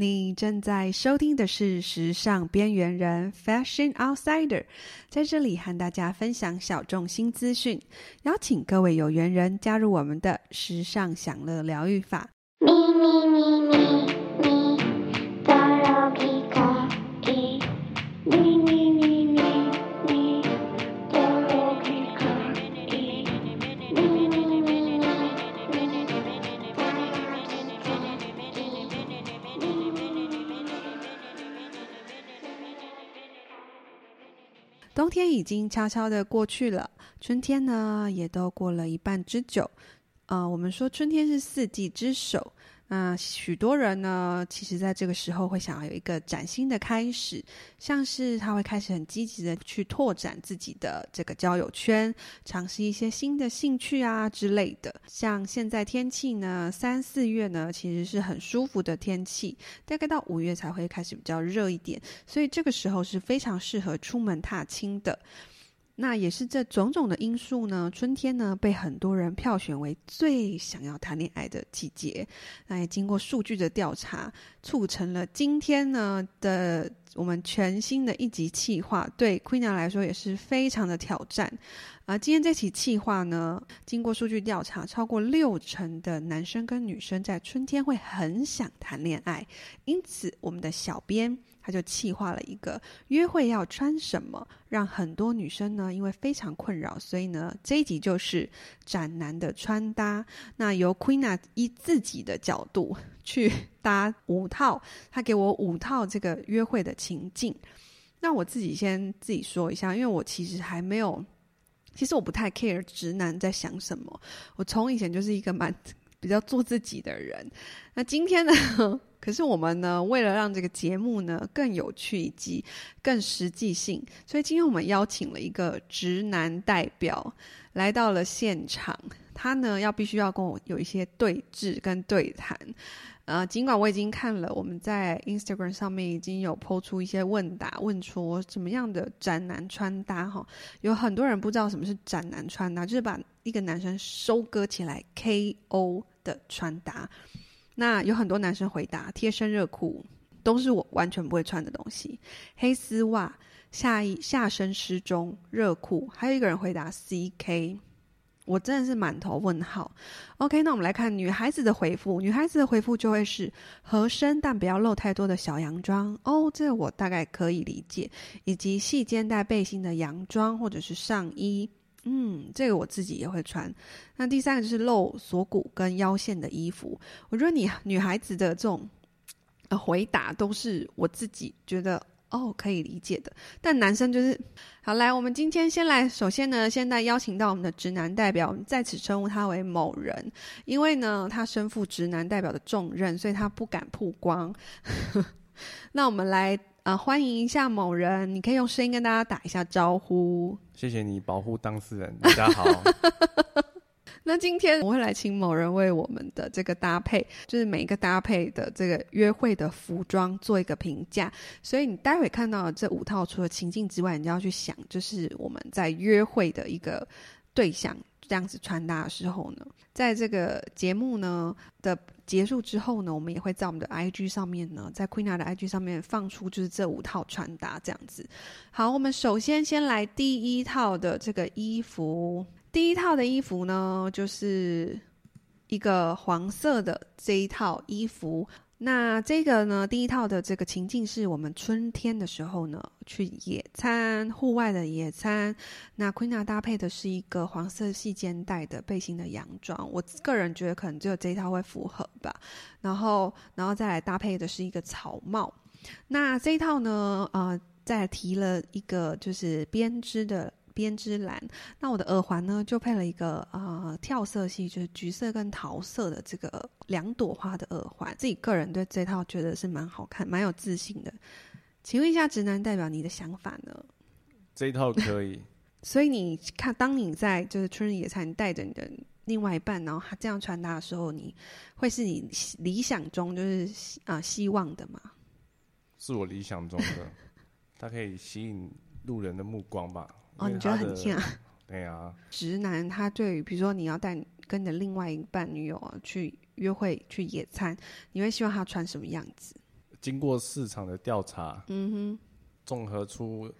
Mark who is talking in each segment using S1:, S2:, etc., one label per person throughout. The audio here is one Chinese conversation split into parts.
S1: 你正在收听的是《时尚边缘人》（Fashion Outsider），在这里和大家分享小众新资讯，邀请各位有缘人加入我们的时尚享乐疗愈法。冬天已经悄悄的过去了，春天呢也都过了一半之久。呃，我们说春天是四季之首。那许多人呢，其实在这个时候会想要有一个崭新的开始，像是他会开始很积极的去拓展自己的这个交友圈，尝试一些新的兴趣啊之类的。像现在天气呢，三四月呢其实是很舒服的天气，大概到五月才会开始比较热一点，所以这个时候是非常适合出门踏青的。那也是这种种的因素呢，春天呢被很多人票选为最想要谈恋爱的季节。那也经过数据的调查，促成了今天呢的我们全新的一集企划，对 Queena 来说也是非常的挑战。啊，今天这期企划呢，经过数据调查，超过六成的男生跟女生在春天会很想谈恋爱，因此我们的小编。他就企划了一个约会要穿什么，让很多女生呢，因为非常困扰，所以呢，这一集就是斩男的穿搭。那由 Queena 以自己的角度 去搭五套，他给我五套这个约会的情境。那我自己先自己说一下，因为我其实还没有，其实我不太 care 直男在想什么。我从以前就是一个蛮比较做自己的人。那今天呢？可是我们呢，为了让这个节目呢更有趣以及更实际性，所以今天我们邀请了一个直男代表来到了现场。他呢要必须要跟我有一些对峙跟对谈。呃，尽管我已经看了我们在 Instagram 上面已经有抛出一些问答，问出什么样的宅男穿搭哈，有很多人不知道什么是宅男穿搭，就是把一个男生收割起来 KO 的穿搭。那有很多男生回答贴身热裤都是我完全不会穿的东西，黑丝袜下衣下身失踪热裤，还有一个人回答 CK，我真的是满头问号。OK，那我们来看女孩子的回复，女孩子的回复就会是合身但不要露太多的小洋装哦，这个我大概可以理解，以及细肩带背心的洋装或者是上衣。嗯，这个我自己也会穿。那第三个就是露锁骨跟腰线的衣服。我觉得你女孩子的这种回答都是我自己觉得哦可以理解的。但男生就是好来，我们今天先来，首先呢，现在邀请到我们的直男代表，我们在此称呼他为某人，因为呢他身负直男代表的重任，所以他不敢曝光。那我们来。啊，欢迎一下某人，你可以用声音跟大家打一下招呼。
S2: 谢谢你保护当事人，大家好。
S1: 那今天我会来请某人为我们的这个搭配，就是每一个搭配的这个约会的服装做一个评价。所以你待会看到这五套，除了情境之外，你就要去想，就是我们在约会的一个对象。这样子穿搭的时候呢，在这个节目呢的结束之后呢，我们也会在我们的 IG 上面呢，在 Queena 的 IG 上面放出就是这五套穿搭这样子。好，我们首先先来第一套的这个衣服，第一套的衣服呢，就是一个黄色的这一套衣服。那这个呢，第一套的这个情境是我们春天的时候呢，去野餐，户外的野餐。那 Queena 搭配的是一个黄色细肩带的背心的洋装，我个人觉得可能只有这一套会符合吧。然后，然后再来搭配的是一个草帽。那这一套呢，呃，再提了一个就是编织的。编织蓝，那我的耳环呢，就配了一个呃跳色系，就是橘色跟桃色的这个两朵花的耳环。自己个人对这套觉得是蛮好看，蛮有自信的。请问一下直男代表，你的想法呢？
S2: 这一套可以。
S1: 所以你看，当你在就是春日野餐，你带着你的另外一半，然后他这样穿搭的时候，你会是你理想中就是啊、呃、希望的吗？
S2: 是我理想中的，它可以吸引路人的目光吧。
S1: 哦，你觉得很像？
S2: 对啊，
S1: 直男他对于比如说你要带跟你的另外一半女友去约会去野餐，你会希望他穿什么样子？
S2: 经过市场的调查，
S1: 嗯
S2: 哼综合出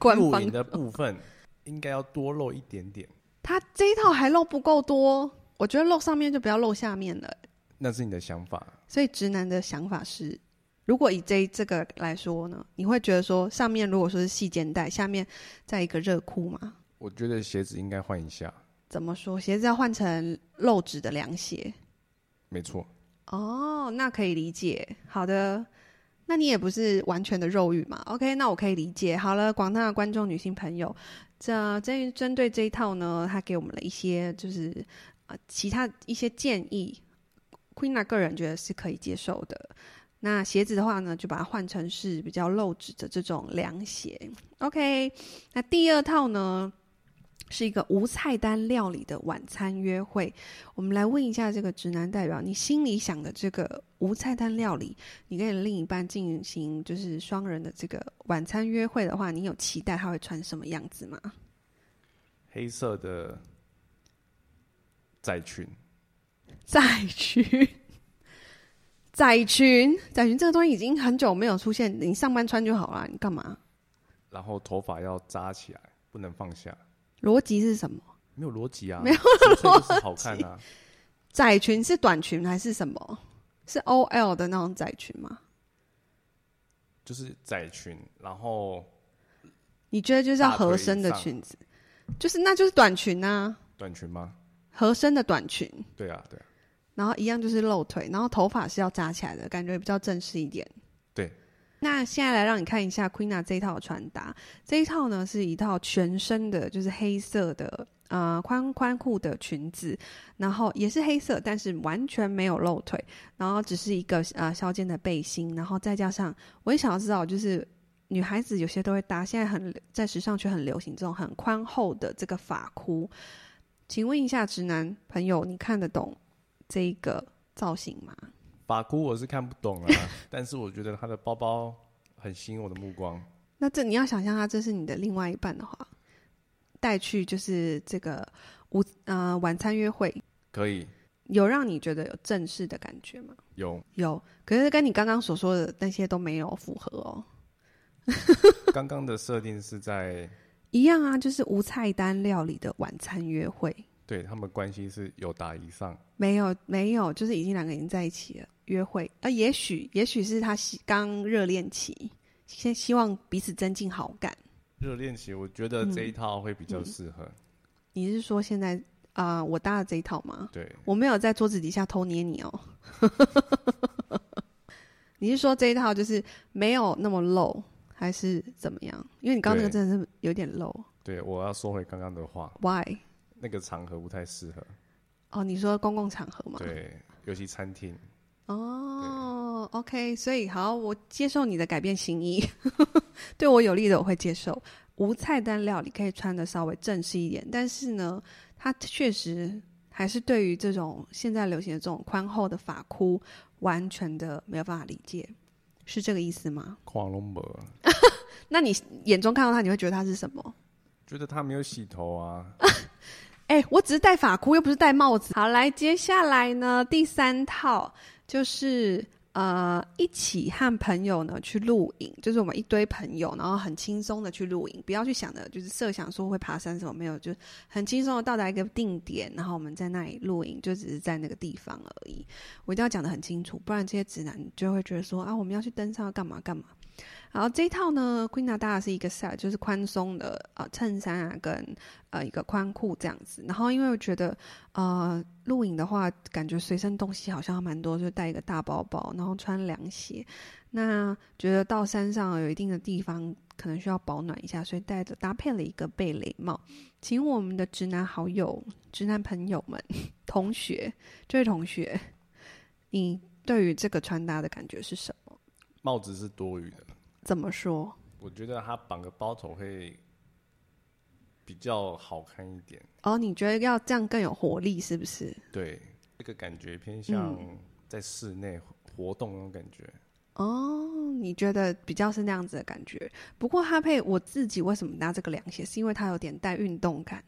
S2: 露营的 部分应该要多露一点点。
S1: 他这一套还露不够多，我觉得露上面就不要露下面了。
S2: 那是你的想法，
S1: 所以直男的想法是，如果以这这个来说呢，你会觉得说上面如果说是细肩带，下面再一个热裤吗？
S2: 我觉得鞋子应该换一下。
S1: 怎么说？鞋子要换成露趾的凉鞋？
S2: 没错。
S1: 哦，那可以理解。好的，那你也不是完全的肉欲嘛？OK，那我可以理解。好了，广大的观众女性朋友，这针针对这一套呢，他给我们了一些就是呃其他一些建议，Queena 个人觉得是可以接受的。那鞋子的话呢，就把它换成是比较露趾的这种凉鞋。OK，那第二套呢？是一个无菜单料理的晚餐约会。我们来问一下这个直男代表，你心里想的这个无菜单料理，你跟你另一半进行就是双人的这个晚餐约会的话，你有期待他会穿什么样子吗？
S2: 黑色的窄裙。
S1: 窄裙。窄裙。窄裙这个东西已经很久没有出现，你上班穿就好了，你干嘛？
S2: 然后头发要扎起来，不能放下。
S1: 逻辑是什么？
S2: 没有逻辑啊，
S1: 没有逻辑。
S2: 好看啊！
S1: 窄裙是短裙还是什么？是 OL 的那种窄裙吗？
S2: 就是窄裙，然后
S1: 你觉得就是要合身的裙子，就是那就是短裙啊？短
S2: 裙吗？
S1: 合身的短裙。
S2: 对啊，对啊。
S1: 然后一样就是露腿，然后头发是要扎起来的，感觉比较正式一点。
S2: 对。
S1: 那现在来让你看一下 Queena 这一套穿搭，这一套呢是一套全身的，就是黑色的呃宽宽裤的裙子，然后也是黑色，但是完全没有露腿，然后只是一个呃削肩的背心，然后再加上我也想要知道，就是女孩子有些都会搭，现在很在时尚圈很流行这种很宽厚的这个发箍，请问一下直男朋友，你看得懂这一个造型吗？
S2: 法箍我是看不懂啊，但是我觉得他的包包很吸引我的目光。
S1: 那这你要想象他这是你的另外一半的话，带去就是这个午呃晚餐约会，
S2: 可以
S1: 有让你觉得有正式的感觉吗？
S2: 有
S1: 有，可是跟你刚刚所说的那些都没有符合哦。
S2: 刚刚的设定是在
S1: 一样啊，就是无菜单料理的晚餐约会。
S2: 对，他们关系是有打以上，
S1: 没有没有，就是已经两个人在一起了。约会啊，也许也许是他刚热恋期，先希望彼此增进好感。
S2: 热恋期，我觉得这一套会比较适合。
S1: 嗯嗯。你是说现在啊，呃，我搭的这一套吗？
S2: 对，
S1: 我没有在桌子底下偷捏你哦。你是说这一套就是没有那么露，还是怎么样？因为你刚刚那个真的是有点露。
S2: 对，我要说回刚刚的话。
S1: Why？
S2: 那个场合不太适合。
S1: 哦，你说公共场合吗？
S2: 对，尤其餐厅。
S1: 哦，OK，所以好，我接受你的改变心意，对我有利的我会接受。无菜单料理可以穿的稍微正式一点，但是呢，它确实还是对于这种现在流行的这种宽厚的发箍，完全的没有办法理解，是这个意思吗？
S2: 跨龙膜。
S1: 那你眼中看到他，你会觉得他是什么？
S2: 觉得他没有洗头啊。
S1: 哎、我只是戴发箍，又不是戴帽子。好，来，接下来呢，第三套。就是呃，一起和朋友呢去露营，就是我们一堆朋友，然后很轻松的去露营，不要去想的，就是设想说会爬山什么没有，就很轻松的到达一个定点，然后我们在那里露营，就只是在那个地方而已。我一定要讲的很清楚，不然这些直男就会觉得说啊，我们要去登山要干嘛干嘛。然后这一套呢，Queena 搭的是一个 set，就是宽松的呃衬衫啊，跟呃一个宽裤这样子。然后因为我觉得呃露营的话，感觉随身东西好像蛮多，就带一个大包包，然后穿凉鞋。那觉得到山上有一定的地方可能需要保暖一下，所以带着搭配了一个贝雷帽。请我们的直男好友、直男朋友们、同学，这位同学，你对于这个穿搭的感觉是什么？
S2: 帽子是多余的。
S1: 怎么说？
S2: 我觉得他绑个包头会比较好看一点。
S1: 哦，你觉得要这样更有活力，是不是？
S2: 对，这个感觉偏向在室内活动那种感觉。
S1: 嗯。哦，你觉得比较是那样子的感觉。不过他配我自己为什么拿这个凉鞋？是因为它有点带运动感。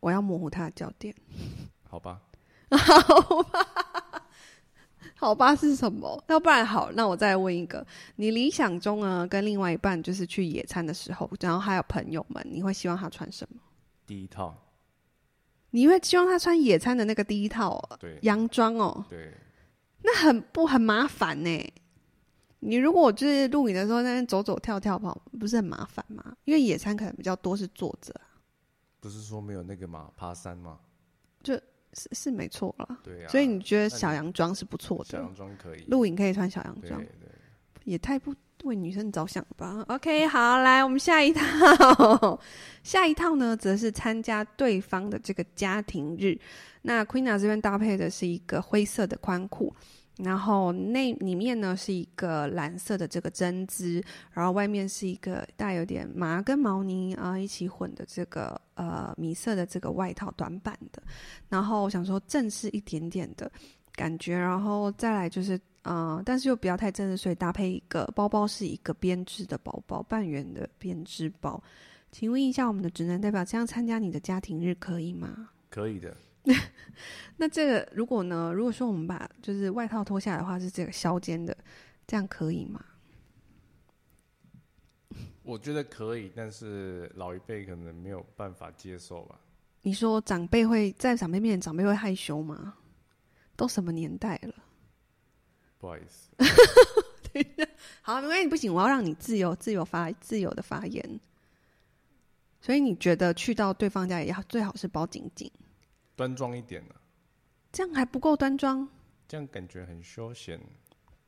S1: 我要模糊它的脚垫。
S2: 好吧。
S1: 好吧。好吧，是什么？要不然好，那我再问一个：你理想中呢，跟另外一半就是去野餐的时候，然后还有朋友们，你会希望他穿什么？
S2: 第一套。
S1: 你会希望他穿野餐的那个第一套哦？
S2: 对，
S1: 洋装哦。
S2: 对。
S1: 那很不很麻烦呢？你如果就是露营的时候在那边走走跳跳跑，不是很麻烦吗？因为野餐可能比较多是坐着。
S2: 不是说没有那个吗？爬山吗？
S1: 就是是没错啦。
S2: 对啊。
S1: 所以你觉得小洋装是不错的？
S2: 小洋装可以。
S1: 露营可以穿小洋装。
S2: 对对。
S1: 也太不为女生着想吧？OK，好，来我们下一套。下一套呢，则是参加对方的这个家庭日。那 Queena 这边搭配的是一个灰色的宽裤。然后内里面呢是一个蓝色的这个针织，然后外面是一个带有点麻跟毛呢啊一起混的这个呃米色的这个外套短版的，然后我想说正式一点点的感觉，然后再来就是呃，但是又不要太正式，所以搭配一个包包是一个编织的包包，半圆的编织包。请问一下我们的职能代表，这样参加你的家庭日可以吗？
S2: 可以的。
S1: 那这个如果呢？如果说我们把就是外套脱下来的话，是这个削肩的，这样可以吗？
S2: 我觉得可以，但是老一辈可能没有办法接受吧。
S1: 你说长辈会在长辈面前，长辈会害羞吗？都什么年代了？
S2: 不好意思。
S1: 好，没关系，不行，我要让你自由、自由发、自由的发言。所以你觉得去到对方家也要最好是包紧紧。
S2: 端庄一点呢、啊？
S1: 这样还不够端庄？
S2: 这样感觉很休闲。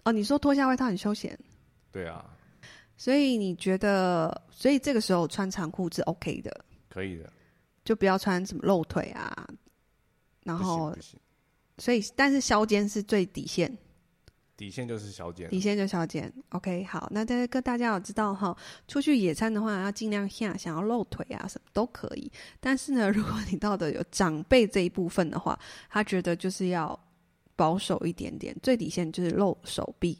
S1: 哦，你说脱下外套很休闲？
S2: 对啊。
S1: 所以你觉得，所以这个时候穿长裤是 OK 的？
S2: 可以的。就
S1: 不要穿什么露腿啊。然
S2: 后。
S1: 所以，但是削肩是最底线。
S2: 底线就是小减，
S1: 底线就小减。OK，好，那这个大家要知道哈，出去野餐的话要尽量下，想要露腿啊什么都可以。但是呢，如果你到的有长辈这一部分的话，他觉得就是要保守一点点，最底线就是露手臂，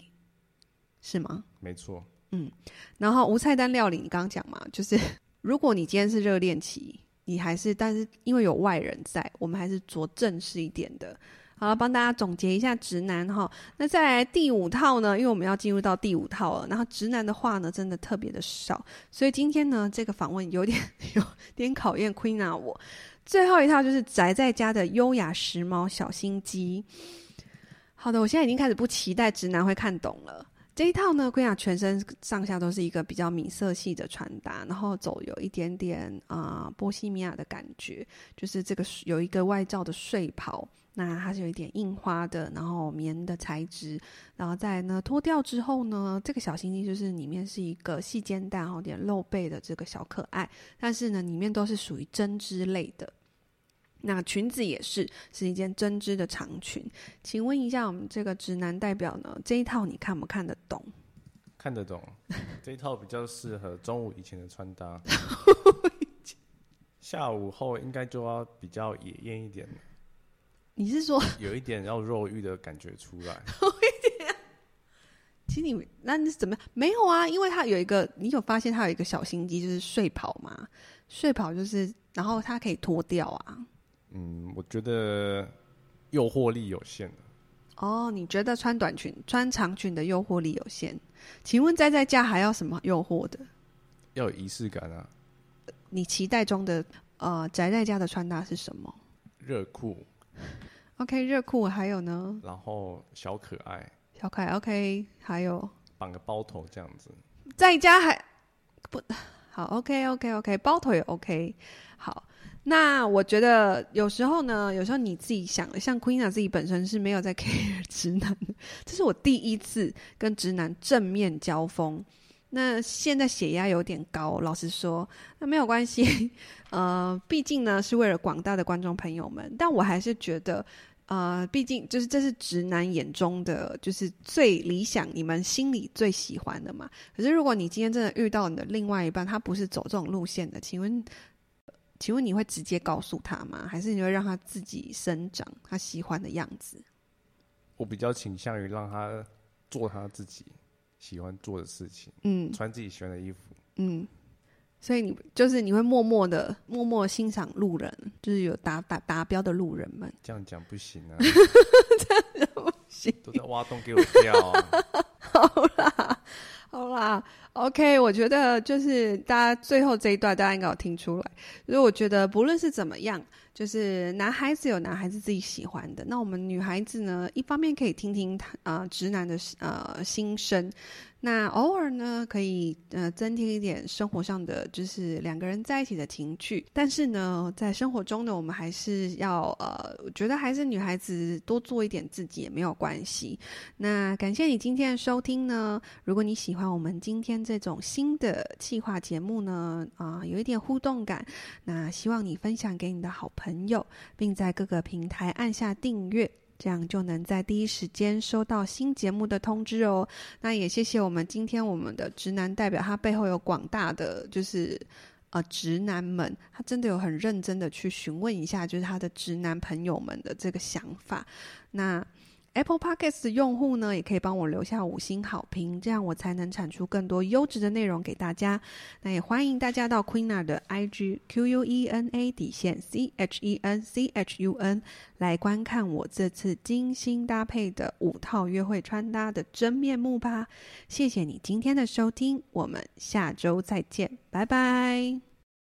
S1: 是吗？
S2: 没错。
S1: 嗯，然后无菜单料理，你刚刚讲嘛，就是如果你今天是热恋期，你还是，但是因为有外人在，我们还是着正式一点的。好了，帮大家总结一下直男哈。那再来第五套呢？因为我们要进入到第五套了。然后直男的话呢，真的特别的少，所以今天呢，这个访问有点有点考验 Queena 我。最后一套就是宅在家的优雅时髦小心机。好的，我现在已经开始不期待直男会看懂了。这一套呢，Queena 全身上下都是一个比较米色系的穿搭，然后走有一点点啊、波西米亚的感觉，就是这个有一个外罩的睡袍。那它是有一点印花的，然后棉的材质，然后再呢脱掉之后呢，这个小心机就是里面是一个细肩带，然后有点露背的这个小可爱，但是呢里面都是属于针织类的。那裙子也是是一件针织的长裙。请问一下我们这个直男代表呢，这一套你看不看得懂？
S2: 看得懂，这一套比较适合中午以前的穿搭，下午后应该就要比较野艳一点了。
S1: 你是说
S2: 有一点要肉欲的感觉出来？
S1: 有一点。其实你那你是怎么没有啊？因为他有一个，你有发现他有一个小心机，就是睡袍嘛。睡袍就是，然后它可以脱掉啊。
S2: 嗯，我觉得诱惑力有限。
S1: 哦，你觉得穿短裙、穿长裙的诱惑力有限？请问宅在家还要什么诱惑的？
S2: 要有仪式感啊。
S1: 你期待中的呃宅在家的穿搭是什么？
S2: 热裤。
S1: OK，热裤还有呢？
S2: 然后小可爱，
S1: 小可爱 OK，还有
S2: 绑个包头这样子，
S1: 在家还不好 OK OK OK，包头也 OK。好，那我觉得有时候呢，有时候你自己想，像 Queena 自己本身是没有在 care 直男的，这是我第一次跟直男正面交锋。那现在血压有点高，老实说，那没有关系，呃，毕竟呢是为了广大的观众朋友们，但我还是觉得，呃，毕竟就是这是直男眼中的就是最理想，你们心里最喜欢的嘛。可是如果你今天真的遇到你的另外一半，他不是走这种路线的，请问，请问你会直接告诉他吗？还是你会让他自己生长他喜欢的样子？
S2: 我比较倾向于让他做他自己。喜欢做的事情，
S1: 嗯，
S2: 穿自己喜欢的衣服，
S1: 嗯，所以你就是你会默默的、默默欣赏路人，就是有达达达标的路人们。
S2: 这样讲不行啊，
S1: 这样讲不行。
S2: 都在挖洞给我跳啊！
S1: 好啦，好啦，OK，我觉得就是大家最后这一段，大家应该有听出来，所以我觉得不论是怎么样。就是男孩子有男孩子自己喜欢的，那我们女孩子呢，一方面可以听听他啊直男的呃心声，那偶尔呢可以呃增添一点生活上的就是两个人在一起的情趣，但是呢在生活中呢，我们还是要呃，我觉得还是女孩子多做一点自己也没有关系。那感谢你今天的收听呢，如果你喜欢我们今天这种新的企划节目呢，啊、有一点互动感，那希望你分享给你的好。朋友，并在各个平台按下订阅，这样就能在第一时间收到新节目的通知哦。那也谢谢我们今天我们的直男代表，他背后有广大的就是呃直男们，他真的有很认真的去询问一下，就是他的直男朋友们的这个想法。那。Apple Podcast 的用户呢，也可以帮我留下五星好评，这样我才能产出更多优质的内容给大家。那也欢迎大家到 Queena 的 IG Q U E N A 底线 C H E N C H U N 来观看我这次精心搭配的五套约会穿搭的真面目吧。谢谢你今天的收听，我们下周再见，拜拜。